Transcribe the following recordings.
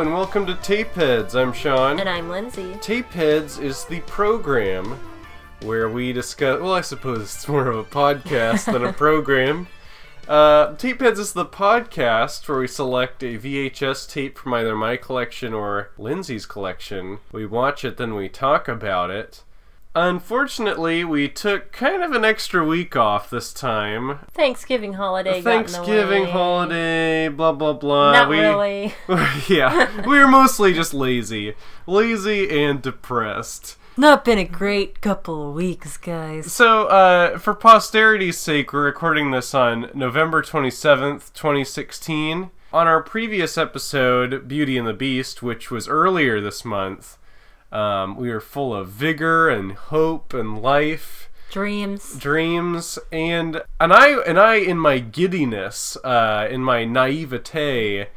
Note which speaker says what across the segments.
Speaker 1: Hello and welcome to Tapeheads. I'm Sean.
Speaker 2: And I'm Lindsay.
Speaker 1: Tapeheads is the program where we discuss. Well, I suppose it's more of a podcast than a program. Uh, Tapeheads is the podcast where we select a VHS tape from either my collection or Lindsay's collection. We watch it, then we talk about it. Unfortunately, we took kind of an extra week off this time.
Speaker 2: Thanksgiving holiday.
Speaker 1: Thanksgiving holiday, blah blah blah.
Speaker 2: Not
Speaker 1: we,
Speaker 2: really.
Speaker 1: yeah, we were mostly just lazy, lazy and depressed.
Speaker 2: Not been a great couple of weeks, guys.
Speaker 1: So, uh, for posterity's sake, we're recording this on November 27th, 2016. On our previous episode, Beauty and the Beast, which was earlier this month, um, we were full of vigor and hope and life,
Speaker 2: Dreams.
Speaker 1: dreams, and and I and I in my giddiness, uh, in my naivete,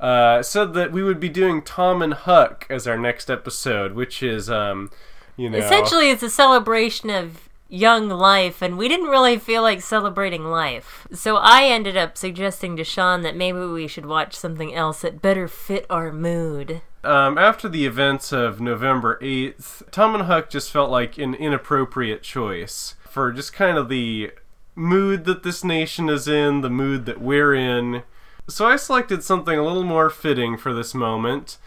Speaker 1: uh, said that we would be doing Tom and Huck as our next episode, which is um, you know,
Speaker 2: Essentially, it's a celebration of young life, and we didn't really feel like celebrating life. So I ended up suggesting to Sean that maybe we should watch something else that better fit our mood.
Speaker 1: um, after the events of November 8th, Tom and Huck just felt like an inappropriate choice for just kind of the mood that this nation is in, the mood that we're in. So I selected something a little more fitting for this moment,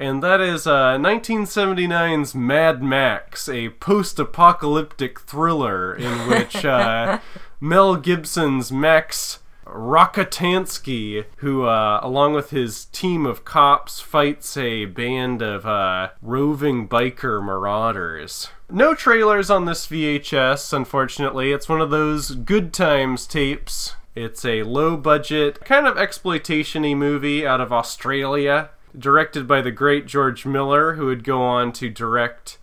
Speaker 1: and that is uh, 1979's Mad Max, a post apocalyptic thriller in which uh, Mel Gibson's Max Rockatansky, who, uh, along with his team of cops, fights a band of uh, roving biker marauders. No trailers on this VHS, unfortunately. It's one of those good times tapes. It's a low budget, kind of exploitation y movie out of Australia, directed by the great George Miller, who would go on to direct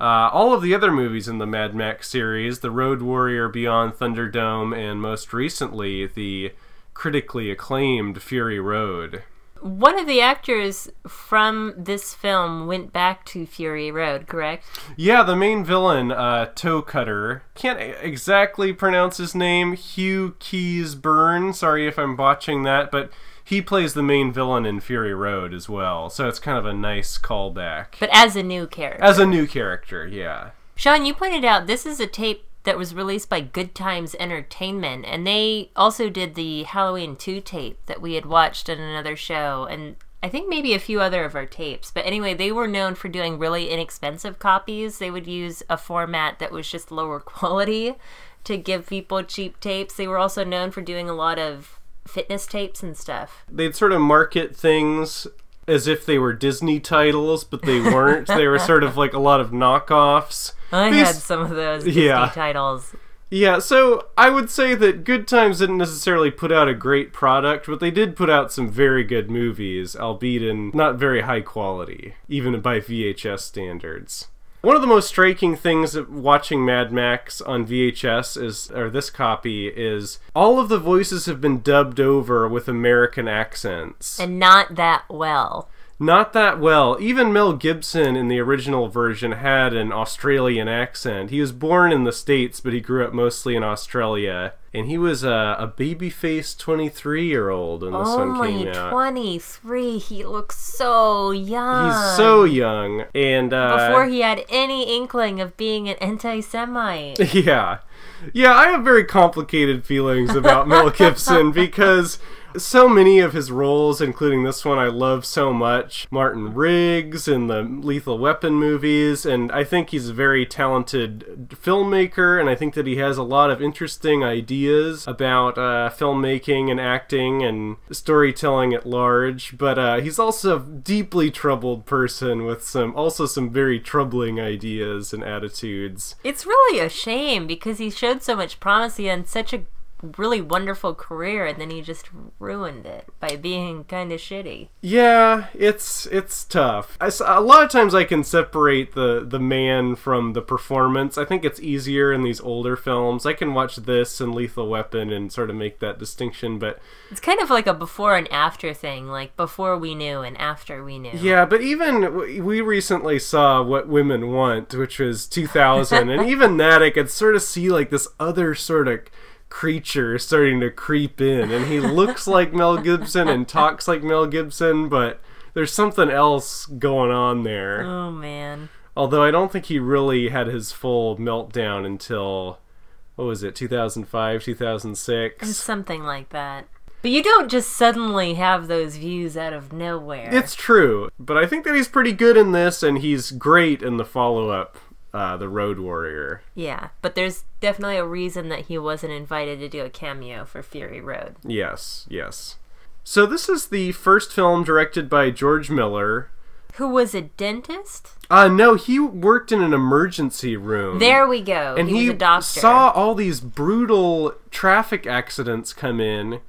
Speaker 1: uh, all of the other movies in the Mad Max series The Road Warrior Beyond Thunderdome, and most recently, the critically acclaimed Fury Road.
Speaker 2: One of the actors from this film went back to Fury Road, correct?
Speaker 1: Yeah, the main villain, uh, Toe Cutter. Can't exactly pronounce his name. Hugh Keays-Byrne. Sorry if I'm botching that, but he plays the main villain in Fury Road as well. So it's kind of a nice callback.
Speaker 2: But as a new character.
Speaker 1: As a new character, yeah.
Speaker 2: Sean, you pointed out this is a tape that was released by Good Times Entertainment, and they also did the Halloween 2 tape that we had watched in another show, and I think maybe a few other of our tapes. But anyway, they were known for doing really inexpensive copies. They would use a format that was just lower quality to give people cheap tapes. They were also known for doing a lot of fitness tapes and stuff.
Speaker 1: They'd sort of market things as if they were Disney titles, but they weren't. they were sort of like a lot of knockoffs.
Speaker 2: I
Speaker 1: These-
Speaker 2: had some of those Disney
Speaker 1: Yeah.
Speaker 2: titles.
Speaker 1: Yeah, so I would say that Good Times didn't necessarily put out a great product, but they did put out some very good movies, albeit in not very high quality, even by VHS standards. One of the most striking things of watching Mad Max on VHS is, or this copy, is all of the voices have been dubbed over with American accents.
Speaker 2: And not that well.
Speaker 1: Not that well. Even Mel Gibson in the original version had an Australian accent. He was born in the States, but he grew up mostly in Australia. And he was a, a baby-faced 23-year-old when this one
Speaker 2: Only
Speaker 1: came out.
Speaker 2: 23. He looks so young.
Speaker 1: He's so young. And, uh...
Speaker 2: Before he had any inkling of being an anti Semite.
Speaker 1: Yeah. Yeah, I have very complicated feelings about Mel Gibson because so many of his roles, including this one, I love so much. Martin Riggs in the Lethal Weapon movies, and I think he's a very talented filmmaker, and I think that he has a lot of interesting ideas about uh, filmmaking and acting and storytelling at large. But uh, he's also a deeply troubled person with some also some very troubling ideas and attitudes.
Speaker 2: It's really a shame because he showed so much promise. He had such a really wonderful career and then he just ruined it by being kind of shitty.
Speaker 1: Yeah, it's it's tough. I a lot of times I can separate the the man from the performance. I think it's easier in these older films. I can watch this and Lethal Weapon and sort of make that distinction, but
Speaker 2: It's kind of like a before and after thing, like before we knew and after we knew.
Speaker 1: yeah, but even we recently saw What Women Want, which was 2000, and even that I could sort of see like this other sort of creature starting to creep in and he looks like Mel Gibson and talks like Mel Gibson, but there's something else going on there.
Speaker 2: Oh man.
Speaker 1: Although I don't think he really had his full meltdown until what was it, 2005, 2006.
Speaker 2: Something like that. But you don't just suddenly have those views out of nowhere.
Speaker 1: It's true, but I think that he's pretty good in this, and he's great in the follow-up, uh, the Road Warrior.
Speaker 2: yeah, but there's definitely a reason that he wasn't invited to do a cameo for Fury Road.
Speaker 1: Yes, yes. So this is the first film directed by George Miller.
Speaker 2: Who was a dentist?
Speaker 1: Uh no, he worked in an emergency room.
Speaker 2: There we go.
Speaker 1: and
Speaker 2: he,
Speaker 1: he,
Speaker 2: was a doctor.
Speaker 1: saw all these brutal traffic accidents come in.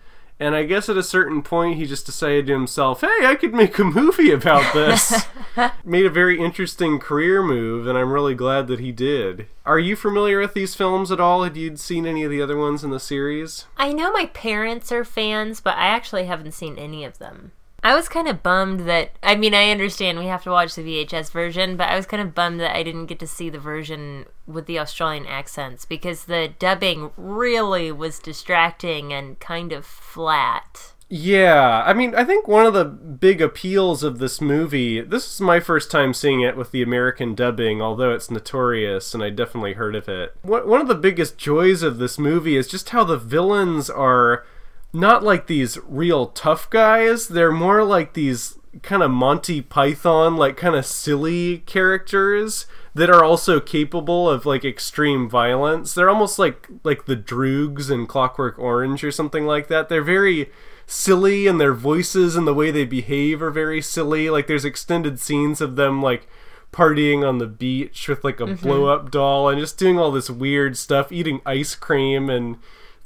Speaker 1: And I guess at a certain point, he just decided to himself, hey, I could make a movie about this. Made a very interesting career move, and I'm really glad that he did. Are you familiar with these films at all? Had you seen any of the other ones in the series?
Speaker 2: I know my parents are fans, but I actually haven't seen any of them. I was kind of bummed that I mean I understand we have to watch the VHS version, but I was kind of bummed that I didn't get to see the version with the Australian accents because the dubbing really was distracting and kind of flat.
Speaker 1: Yeah, I mean, I think one of the big appeals of this movie, this is my first time seeing it with the American dubbing, although it's notorious and I definitely heard of it. One of the biggest joys of this movie is just how the villains are not like these real tough guys, they're more like these kind of Monty Python, like kind of silly characters that are also capable of like extreme violence. They're almost like like the Droogs in Clockwork Orange or something like that. They're very silly and their voices and the way they behave are very silly. Like there's extended scenes of them like partying on the beach with like a mm-hmm. blow up doll and just doing all this weird stuff, eating ice cream and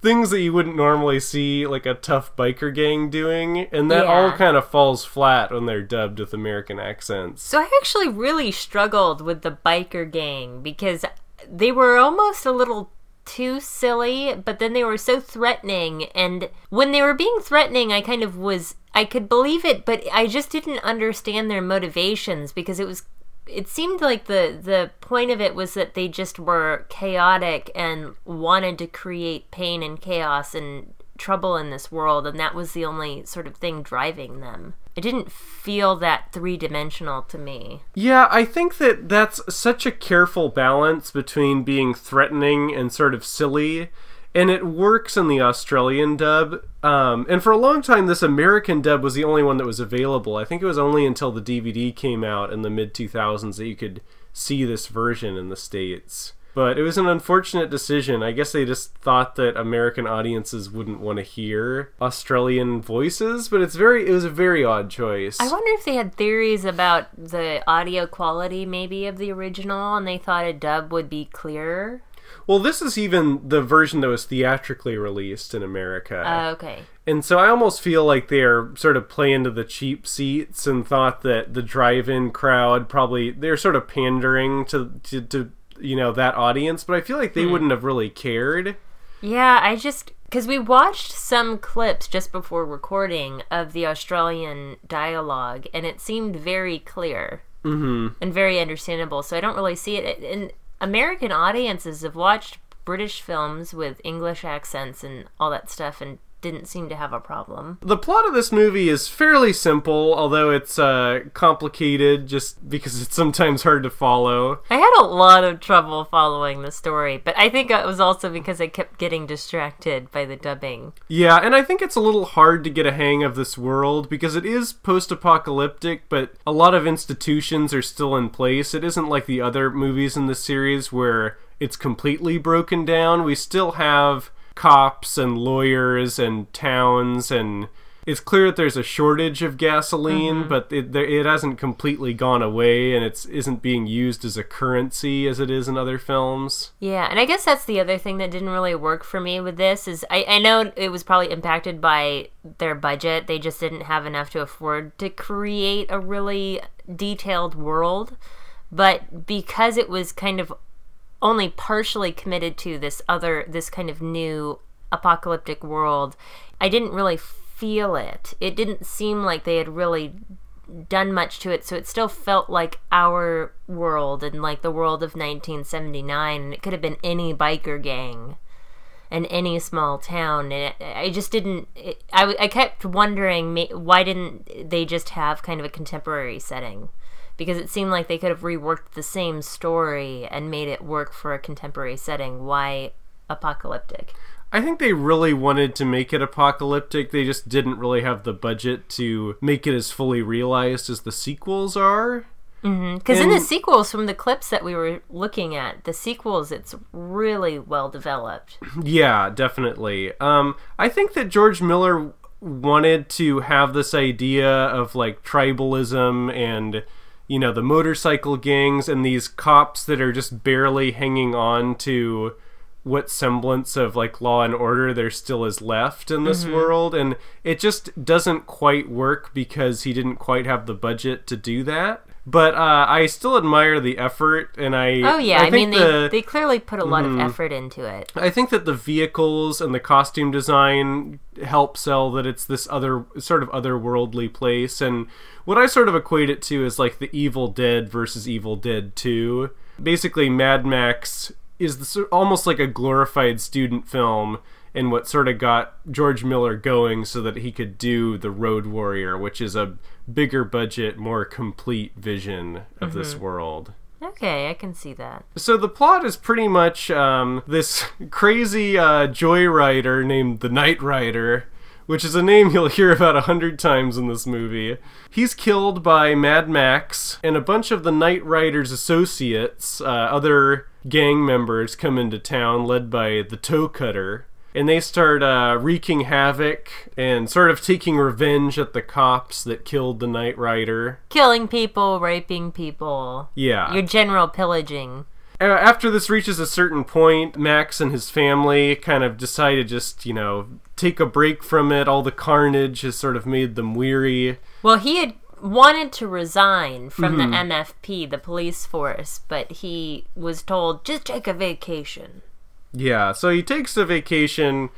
Speaker 1: things that you wouldn't normally see like a tough biker gang doing. And that all kind of falls flat when they're dubbed with American accents.
Speaker 2: So I actually really struggled with the biker gang because they were almost a little too silly, but then they were so threatening. And when they were being threatening, I kind of was, I could believe it, but I just didn't understand their motivations because it was. It seemed like the the point of it was that they just were chaotic and wanted to create pain and chaos and trouble in this world, and that was the only sort of thing driving them. It didn't feel that three dimensional to me.
Speaker 1: Yeah, I think that that's such a careful balance between being threatening and sort of silly, and it works in the Australian dub. Um, and for a long time, this American dub was the only one that was available. I think it was only until the DVD came out in the mid 2000s that you could see this version in the States. But it was an unfortunate decision. I guess they just thought that American audiences wouldn't want to hear Australian voices, but it's very it was a very odd choice.
Speaker 2: I wonder if they had theories about the audio quality, maybe, of the original, and they thought a dub would be clearer.
Speaker 1: Well, this is even the version that was theatrically released in America.
Speaker 2: Uh, okay.
Speaker 1: and so I almost feel like they're sort of playing to the cheap seats and thought that the drive-in crowd probably they're sort of pandering to to, to you know that audience, but I feel like they wouldn't have really cared.
Speaker 2: Yeah, I just because we watched some clips just before recording of the Australian dialogue, and it seemed very clear
Speaker 1: Mm-hmm.
Speaker 2: and very understandable. So I don't really see it. And American audiences have watched British films with English accents and all that stuff, and didn't seem to have a problem.
Speaker 1: The plot of this movie is fairly simple, although it's uh, complicated just because it's sometimes hard to follow.
Speaker 2: I had a lot of trouble following the story, but I think it was also because I kept getting distracted by the dubbing.
Speaker 1: Yeah, and I think it's a little hard to get a hang of this world because it is post apocalyptic, but a lot of institutions are still in place. It isn't like the other movies in the series where it's completely broken down. We still have cops and lawyers and towns and it's clear that there's a shortage of gasoline, mm-hmm. but it it hasn't completely gone away, and it's isn't being used as a currency as it is in other films.
Speaker 2: Yeah, and I guess that's the other thing that didn't really work for me with this is I, I know it was probably impacted by their budget. They just didn't have enough to afford to create a really detailed world. But because it was kind of only partially committed to this other this kind of new apocalyptic world, I didn't really feel it. It didn't seem like they had really done much to it, so it still felt like our world and like the world of 1979, and it could have been any biker gang. in any small town and it, i just didn't it, I, I kept wondering why didn't they just have kind of a contemporary setting because it seemed like they could have reworked the same story and made it work for a contemporary setting why apocalyptic
Speaker 1: I think they really wanted to make it apocalyptic. They just didn't really have the budget to make it as fully realized as the sequels are.
Speaker 2: Because in the sequels, from the clips that we were looking at, the sequels, it's really well developed.
Speaker 1: Yeah, definitely. Um, I think that George Miller wanted to have this idea of like tribalism and you know the motorcycle gangs and these cops that are just barely hanging on to what semblance of like law and order there still is left in this mm-hmm. world. And it just doesn't quite work because he didn't quite have the budget to do that but uh, I still admire the effort, and I
Speaker 2: Oh yeah, I,
Speaker 1: think
Speaker 2: mean they
Speaker 1: the, Mm-hmm.
Speaker 2: they clearly put a lot of effort into it.
Speaker 1: I think that the vehicles and the costume design help sell that it's this other sort of otherworldly place. And what I sort of equate it to is like the Evil Dead versus Evil Dead 2. Basically, Mad Max is the, sor- almost like a glorified student film and what sort of got George Miller going so that he could do The Road Warrior, which is a bigger budget, more complete vision of this world.
Speaker 2: Okay, I can see that.
Speaker 1: So the plot is pretty much um, this crazy uh, joyrider named the Night Rider, which is a name you'll hear about a hundred times in this movie. He's killed by Mad Max, and a bunch of the Night Rider's associates, uh, other gang members, come into town, led by the Toe Cutter. And they start uh, wreaking havoc and sort of taking revenge at the cops that killed the Night Rider.
Speaker 2: Killing people, raping people,
Speaker 1: Yeah.
Speaker 2: your general pillaging.
Speaker 1: After this reaches a certain point, Max and his family kind of decide to just, you know, take a break from it. All the carnage has sort of made them weary.
Speaker 2: Well, he had wanted to resign from
Speaker 1: Mm-hmm.
Speaker 2: the MFP, the police force, but he was told just take a vacation.
Speaker 1: Yeah, so he takes a vacation,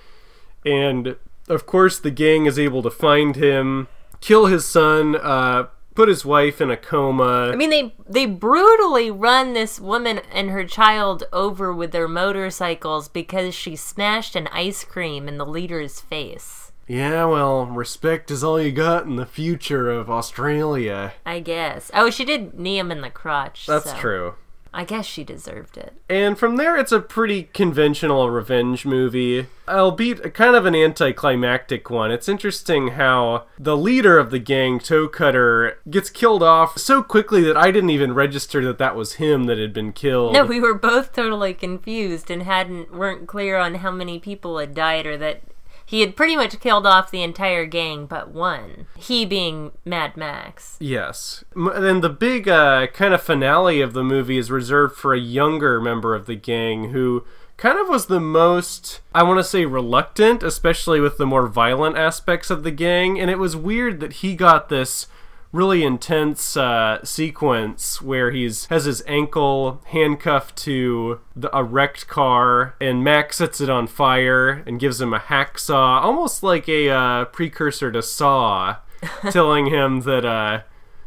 Speaker 1: and of course, the gang is able to find him, kill his son, uh, put his wife in a coma.
Speaker 2: I mean, they they brutally run this woman and her child over with their motorcycles because she smashed an ice cream in the leader's face.
Speaker 1: yeah, well, respect is all you got in the future of Australia.
Speaker 2: I guess. Oh, she did knee him in the crotch.
Speaker 1: That's
Speaker 2: so
Speaker 1: true.
Speaker 2: I guess she deserved it.
Speaker 1: And from there, it's a pretty conventional revenge movie, albeit kind of an anticlimactic one. It's interesting how the leader of the gang, Toe Cutter, gets killed off so quickly that I didn't even register that that was him that had been killed.
Speaker 2: No, we were both totally confused and hadn't weren't clear on how many people had died or that he had pretty much killed off the entire gang but one. He being Mad Max.
Speaker 1: Yes. Then the big uh, kind of finale of the movie is reserved for a younger member of the gang who kind of was the most, I want to say, reluctant, especially with the more violent aspects of the gang. And it was weird that he got this really intense uh, sequence where he's has his ankle handcuffed to the, a wrecked car and Max sets it on fire and gives him a hacksaw almost like a uh, precursor to Saw telling him that uh,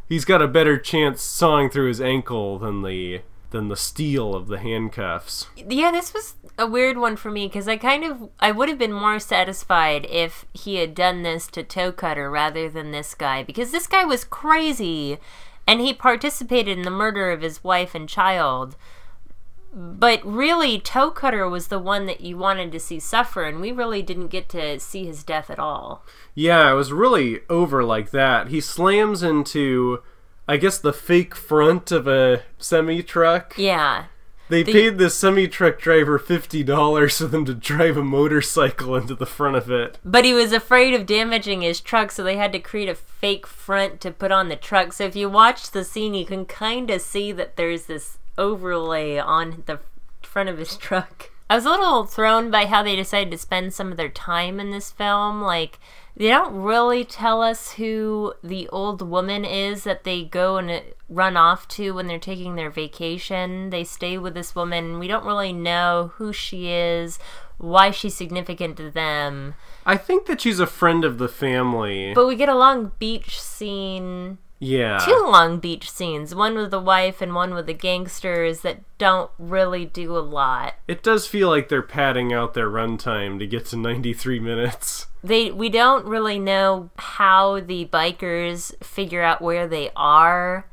Speaker 1: he's got a better chance sawing through his ankle than the than the steel of the handcuffs.
Speaker 2: Yeah, this was a weird one for me because I kind of I would have been more satisfied if he had done this to Toe Cutter rather than this guy because this guy was crazy and he participated in the murder of his wife and child. But really, Toe Cutter was the one that you wanted to see suffer, and we really didn't get to see his death at all.
Speaker 1: Yeah, it was really over like that. He slams into I guess the fake front of a semi truck.
Speaker 2: Yeah.
Speaker 1: They
Speaker 2: The-
Speaker 1: paid the semi truck driver fifty dollars for them to drive a motorcycle into the front of it.
Speaker 2: But he was afraid of damaging his truck, so they had to create a fake front to put on the truck. So if you watch the scene, you can kind of see that there's this overlay on the front of his truck. I was a little thrown by how they decided to spend some of their time in this film. Like, they don't really tell us who the old woman is that they go and run off to when they're taking their vacation. They stay with this woman. We don't really know who she is, why she's significant to them.
Speaker 1: I think that she's a friend of the family.
Speaker 2: But we get a long beach scene.
Speaker 1: Yeah.
Speaker 2: two Long Beach scenes, one with the wife and one with the gangsters that don't really do a lot.
Speaker 1: It does feel like they're padding out their runtime to get to 93 minutes.
Speaker 2: They we don't really know how the bikers figure out where they are.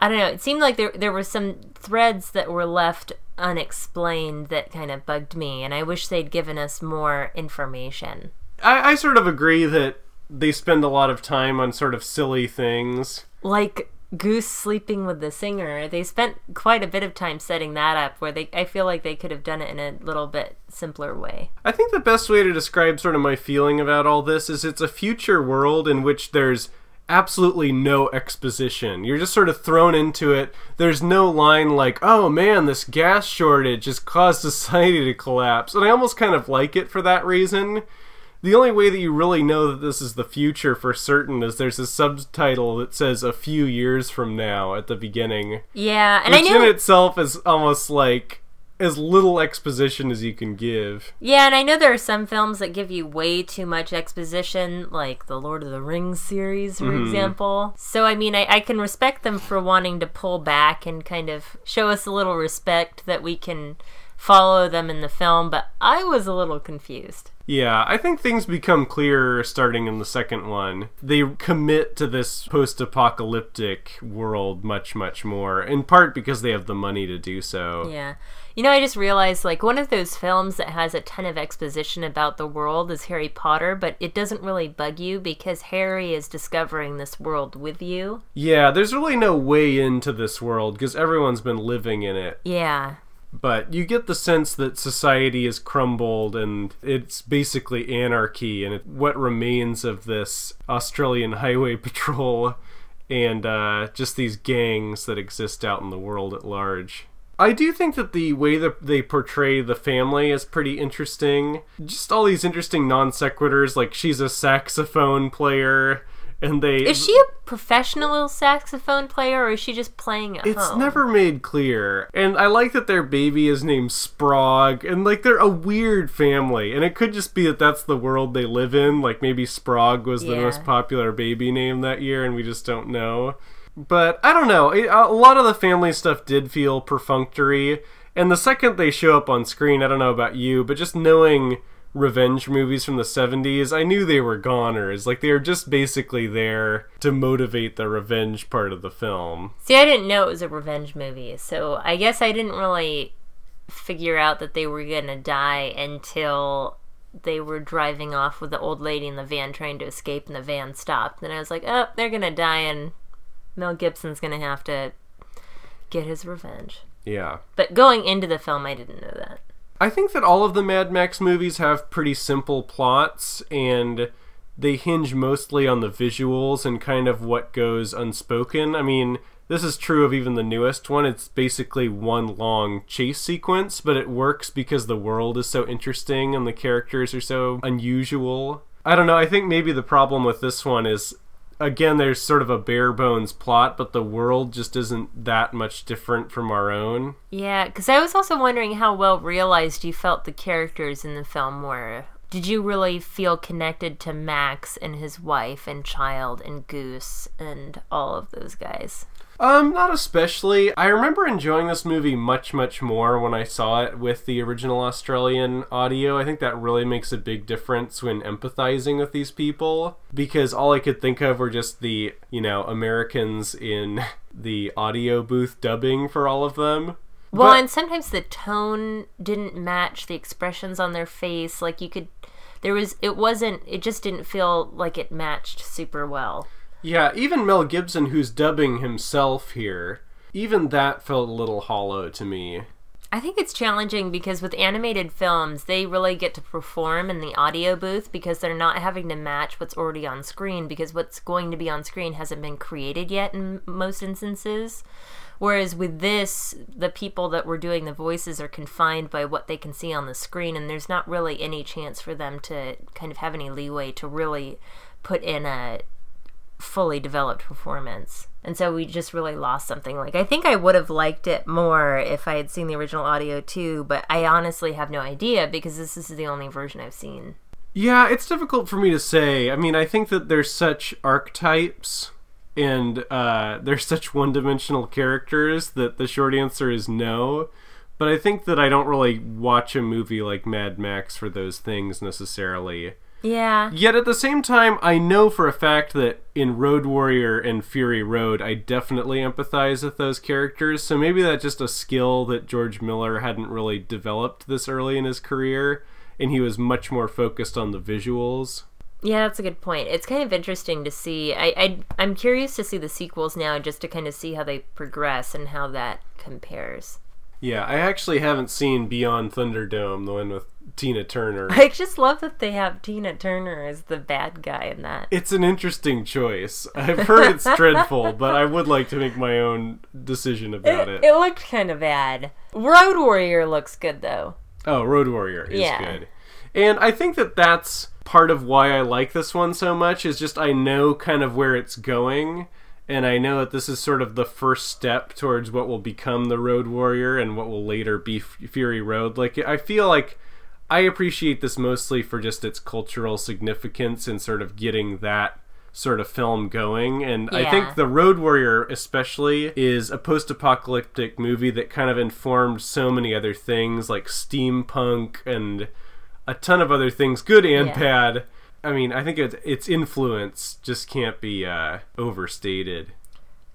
Speaker 2: I don't know. It seemed like there there were some threads that were left unexplained that kind of bugged me, and I wish they'd given us more information.
Speaker 1: I, I sort of agree that they spend a lot of time on sort of silly things.
Speaker 2: Like Goose sleeping with the singer, they spent quite a bit of time setting that up. Where they, I feel like they could have done it in a little bit simpler way.
Speaker 1: I think the best way to describe sort of my feeling about all this is it's a future world in which there's absolutely no exposition. You're just sort of thrown into it. There's no line like, oh man, this gas shortage has caused society to collapse. And I almost kind of like it for that reason. The only way that you really know that this is the future for certain is there's a subtitle that says a few years from now at the beginning.
Speaker 2: Yeah, and
Speaker 1: Which
Speaker 2: I knew
Speaker 1: in itself is almost like as little exposition as you can give.
Speaker 2: Yeah, and I know there are some films that give you way too much exposition, like the Lord of the Rings series, for mm-hmm. example. So, I mean, I, I can respect them for wanting to pull back and kind of show us a little respect that we can follow them in the film, but I was a little confused.
Speaker 1: Yeah, I think things become clearer starting in the second one. They commit to this post apocalyptic world much, much more, in part because they have the money to do so.
Speaker 2: Yeah. You know, I just realized like one of those films that has a ton of exposition about the world is Harry Potter, but it doesn't really bug you because Harry is discovering this world with you.
Speaker 1: Yeah, there's really no way into this world because everyone's been living in it.
Speaker 2: Yeah.
Speaker 1: But you get the sense that society has crumbled and it's basically anarchy, and what remains of this Australian Highway Patrol and uh, just these gangs that exist out in the world at large. I do think that the way that they portray the family is pretty interesting. Just all these interesting non sequiturs, like she's a saxophone player, and they.
Speaker 2: Is she a professional saxophone player or is she just playing at
Speaker 1: It's
Speaker 2: home?
Speaker 1: never made clear. And I like that their baby is named Sprog. And, like, they're a weird family. And it could just be that that's the world they live in. Like, maybe Sprog was the most popular baby name that year, and we just don't know. But I don't know. A lot of the family stuff did feel perfunctory. And the second they show up on screen, I don't know about you, but just knowing revenge movies from the 70s, I knew they were goners. Like, they were just basically there to motivate the revenge part of the film.
Speaker 2: See, I didn't know it was a revenge movie, so I guess I didn't really figure out that they were gonna die until they were driving off with the old lady in the van trying to escape and the van stopped. And I was like, oh, they're gonna die and Mel Gibson's gonna have to get his revenge.
Speaker 1: Yeah.
Speaker 2: But going into the film, I didn't know that.
Speaker 1: I think that all of the Mad Max movies have pretty simple plots and they hinge mostly on the visuals and kind of what goes unspoken. I mean, this is true of even the newest one. It's basically one long chase sequence, but it works because the world is so interesting and the characters are so unusual. I don't know. I think maybe the problem with this one is again there's sort of a bare bones plot, but the world just isn't that much different from our own.
Speaker 2: Yeah, because I was also wondering how well realized you felt the characters in the film were. Did you really feel connected to Max and his wife and child and Goose and all of those guys?
Speaker 1: Um, not especially. I remember enjoying this movie much, much more when I saw it with the original Australian audio. I think that really makes a big difference when empathizing with these people because all I could think of were just the, you know, Americans in the audio booth dubbing for all of them.
Speaker 2: Well,
Speaker 1: But-
Speaker 2: and sometimes the tone didn't match the expressions on their face. Like you could, there was, it wasn't, it just didn't feel like it matched super well.
Speaker 1: Yeah, even Mel Gibson, who's dubbing himself here, even that felt a little hollow to me.
Speaker 2: I think it's challenging because with animated films, they really get to perform in the audio booth because they're not having to match what's already on screen because what's going to be on screen hasn't been created yet in most instances. Whereas with this, the people that were doing the voices are confined by what they can see on the screen, and there's not really any chance for them to kind of have any leeway to really put in a fully developed performance. And so we just really lost something. Like I think I would have liked it more if I had seen the original audio too, but I honestly have no idea because this is the only version I've seen.
Speaker 1: Yeah, it's difficult for me to say. I mean, I think that there's such archetypes and uh, they're such one-dimensional characters that the short answer is no. But I think that I don't really watch a movie like Mad Max for those things necessarily.
Speaker 2: Yeah.
Speaker 1: Yet at the same time, I know for a fact that in Road Warrior and Fury Road, I definitely empathize with those characters. So maybe that's just a skill that George Miller hadn't really developed this early in his career, and he was much more focused on the visuals.
Speaker 2: Yeah, that's a good point. It's kind of interesting to see. I, I I'm curious to see the sequels now, just to kind of see how they progress and how that compares.
Speaker 1: Yeah, I actually haven't seen Beyond Thunderdome, the one with Tina Turner.
Speaker 2: I just love that they have Tina Turner as the bad guy in that.
Speaker 1: It's an interesting choice. I've heard it's dreadful, but I would like to make my own decision about it.
Speaker 2: It looked kind of bad. Road Warrior looks good though.
Speaker 1: Oh, Road Warrior is
Speaker 2: Yeah.
Speaker 1: good. And I think that that's part of why I like this one so much is just I know kind of where it's going and I know that this is sort of the first step towards what will become the Road Warrior and what will later be Fury Road. Like I feel like I appreciate this mostly for just its cultural significance and sort of getting that sort of film going. And I think The Road Warrior, especially, is a post apocalyptic movie that kind of informed so many other things like steampunk and a ton of other things, good and
Speaker 2: Yeah.
Speaker 1: bad. I mean, I think it, its influence just can't be uh, overstated.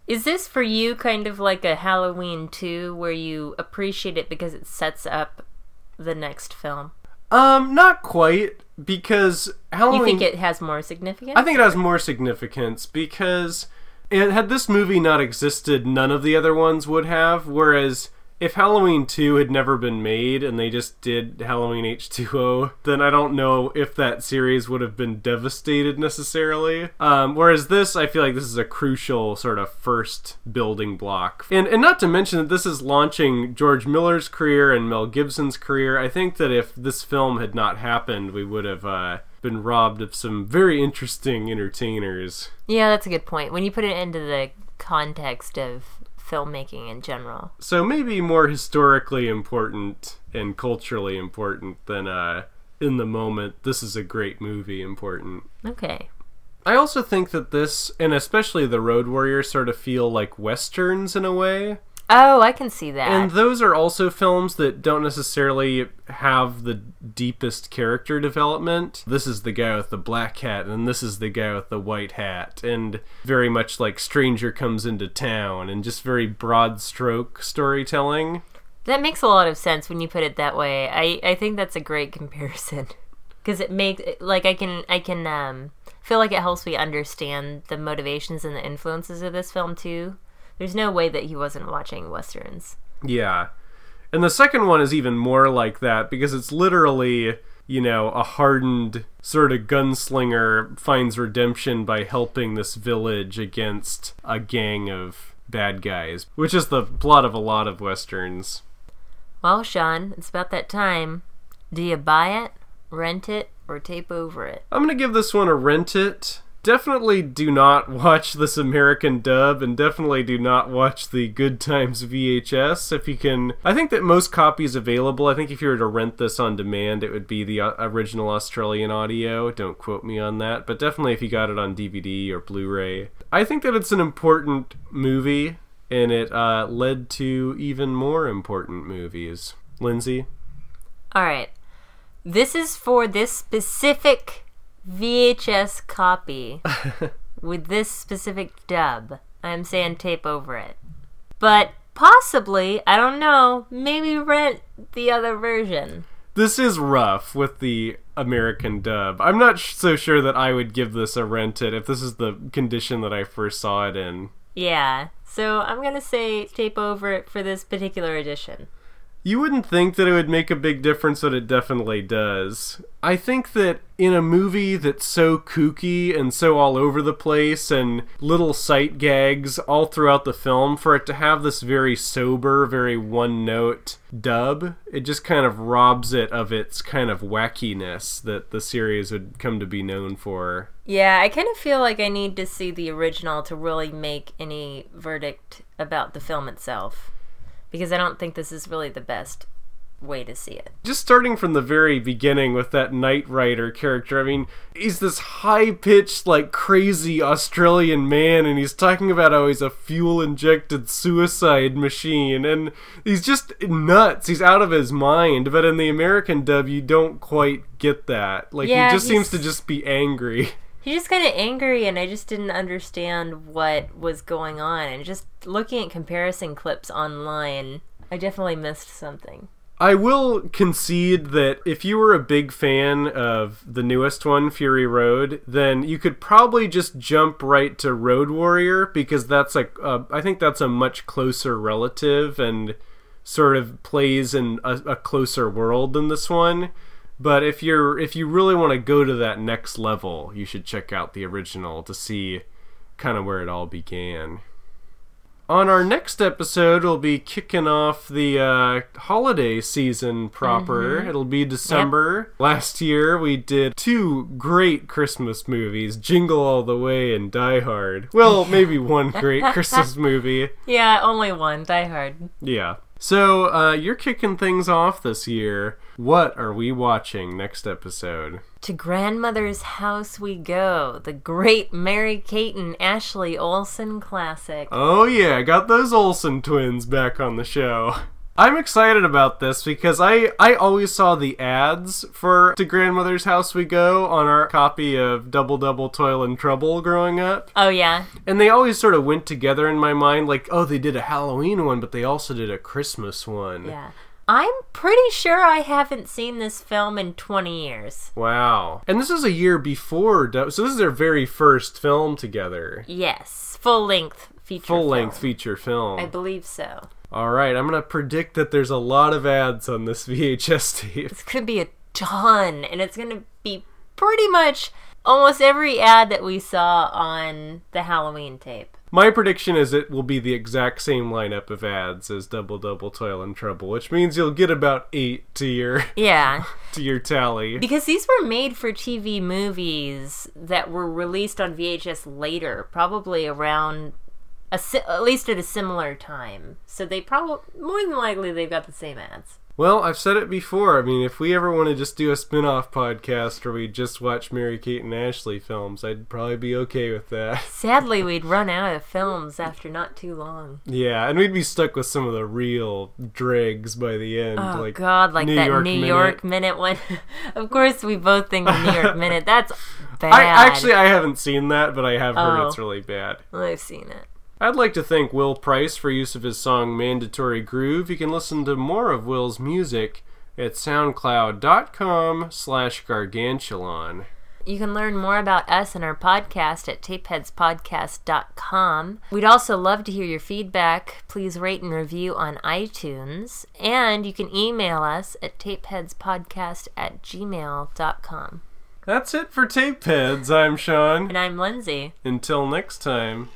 Speaker 2: Is this for you kind of like a Halloween 2 where you appreciate it because it sets up the next film?
Speaker 1: Um, not quite because Halloween.
Speaker 2: You think it has more significance?
Speaker 1: I think it has more significance because it, had this movie not existed, none of the other ones would have. Whereas if Halloween 2 had never been made and they just did Halloween H2O, then I don't know if that series would have been devastated necessarily. Um, whereas this, I feel like this is a crucial sort of first building block. And, and not to mention that this is launching George Miller's career and Mel Gibson's career. I think that if this film had not happened, we would have. Uh, been robbed of some very interesting entertainers.
Speaker 2: yeah, that's a good point. When you put it into the context of filmmaking in general.
Speaker 1: So maybe more historically important and culturally important than uh in the moment this is a great movie important.
Speaker 2: Okay.
Speaker 1: I also think that this and especially the Road Warrior sort of feel like westerns in a way.
Speaker 2: Oh, I can see that.
Speaker 1: And those are also films that don't necessarily have the deepest character development. This is the guy with the black hat, and this is the guy with the white hat, and very much like Stranger Comes into Town, and just very broad stroke storytelling.
Speaker 2: That makes a lot of sense when you put it that way. I, I think that's a great comparison because it makes like I can I can um, feel like it helps me understand the motivations and the influences of this film too. There's no way that he wasn't watching westerns.
Speaker 1: Yeah. And the second one is even more like that because it's literally, you know, a hardened sort of gunslinger finds redemption by helping this village against a gang of bad guys, which is the plot of a lot of westerns.
Speaker 2: Well, Sean, it's about that time. Do you buy it, rent it, or tape over it?
Speaker 1: I'm going to give this one a rent it. Definitely do not watch this American dub and definitely do not watch the Good Times VHS if you can. I think that most copies available, I think if you were to rent this on demand, it would be the uh, original Australian audio. Don't quote me on that, but definitely if you got it on DVD or Blu ray. I think that it's an important movie and it uh, led to even more important movies. Lindsay?
Speaker 2: All right. This is for this specific VHS copy with this specific dub. I'm saying tape over it. But possibly, I don't know, maybe rent the other version.
Speaker 1: this is rough with the American dub. I'm not sh- so sure that I would give this a rent it if this is the condition that I first saw it in.
Speaker 2: Yeah. So I'm going to say tape over it for this particular edition.
Speaker 1: You wouldn't think that it would make a big difference, but it definitely does. I think that in a movie that's so kooky and so all over the place and little sight gags all throughout the film, for it to have this very sober, very one note dub, it just kind of robs it of its kind of wackiness that the series would come to be known for.
Speaker 2: Yeah, I kind of feel like I need to see the original to really make any verdict about the film itself. Because I don't think this is really the best way to see it.
Speaker 1: Just starting from the very beginning with that Night Rider character, I mean, he's this high pitched, like crazy Australian man, and he's talking about how he's a fuel injected suicide machine, and he's just nuts. He's out of his mind, but in the American dub, you don't quite get that. Like,
Speaker 2: Yeah,
Speaker 1: he just seems to just be angry.
Speaker 2: He's just kind of angry, and I just didn't understand what was going on. And just looking at comparison clips online, I definitely missed something.
Speaker 1: I will concede that if you were a big fan of the newest one, Fury Road, then you could probably just jump right to Road Warrior because that's like uh, I think that's a much closer relative and sort of plays in a, a closer world than this one. But if you're if you really want to go to that next level, you should check out the original to see kind of where it all began. On our next episode, we'll be kicking off the uh, holiday season proper. It'll be December. Last year, we did two great Christmas movies Jingle All the Way and Die Hard. Well, maybe one great Christmas movie.
Speaker 2: Yeah, only one. Die Hard.
Speaker 1: Yeah. So, uh, you're kicking things off this year. What are we watching next episode?
Speaker 2: To grandmother's house we go. The great Mary Kate and Ashley Olsen classic.
Speaker 1: Oh yeah, got those Olsen twins back on the show. I'm excited about this because I I always saw the ads for To Grandmother's House We Go on our copy of Double Double Toil and Trouble growing up.
Speaker 2: Oh yeah,
Speaker 1: And they always sort of went together in my mind like, oh, they did a Halloween one, but they also did a Christmas one.
Speaker 2: yeah. I'm pretty sure I haven't seen this film in 20 years.
Speaker 1: Wow. And this is a year before, so this is their very first film together.
Speaker 2: Yes, full length feature.
Speaker 1: Full length feature film.
Speaker 2: I believe so.
Speaker 1: All right, I'm going to predict that there's a lot of ads on this VHS tape.
Speaker 2: It's gonna be a ton, and it's gonna be pretty much almost every ad that we saw on the Halloween tape.
Speaker 1: My prediction is it will be the exact same lineup of ads as Double Double Toil and Trouble, which means you'll get about eight to your
Speaker 2: Yeah,
Speaker 1: to your tally.
Speaker 2: because these were made for TV movies that were released on VHS later, probably around a si- at least at a similar time. So they probably more than likely they've got the same ads.
Speaker 1: Well, I've said it before. I mean, if we ever want to just do a spin-off podcast where we just watch Mary Kate and Ashley films, I'd probably be okay with that.
Speaker 2: Sadly, we'd run out of films after not too long.
Speaker 1: Yeah, and we'd be stuck with some of the real dregs by the end,
Speaker 2: Oh
Speaker 1: like
Speaker 2: God, like
Speaker 1: New
Speaker 2: that
Speaker 1: York
Speaker 2: New
Speaker 1: Minute.
Speaker 2: York Minute one. of course, we both think the New York Minute. That's bad.
Speaker 1: I actually I haven't seen that, but I have heard
Speaker 2: Oh.
Speaker 1: it's really bad.
Speaker 2: I've seen it.
Speaker 1: I'd like to thank Will Price for use of his song Mandatory Groove. You can listen to more of Will's music at soundcloud.com slash gargantuan.
Speaker 2: You can learn more about us and our podcast at tapeheadspodcast.com. We'd also love to hear your feedback. Please rate and review on iTunes. And you can email us at tapeheadspodcast at gmail.com.
Speaker 1: That's it for Tapeheads. I'm Sean.
Speaker 2: And I'm Lindsay.
Speaker 1: Until next time.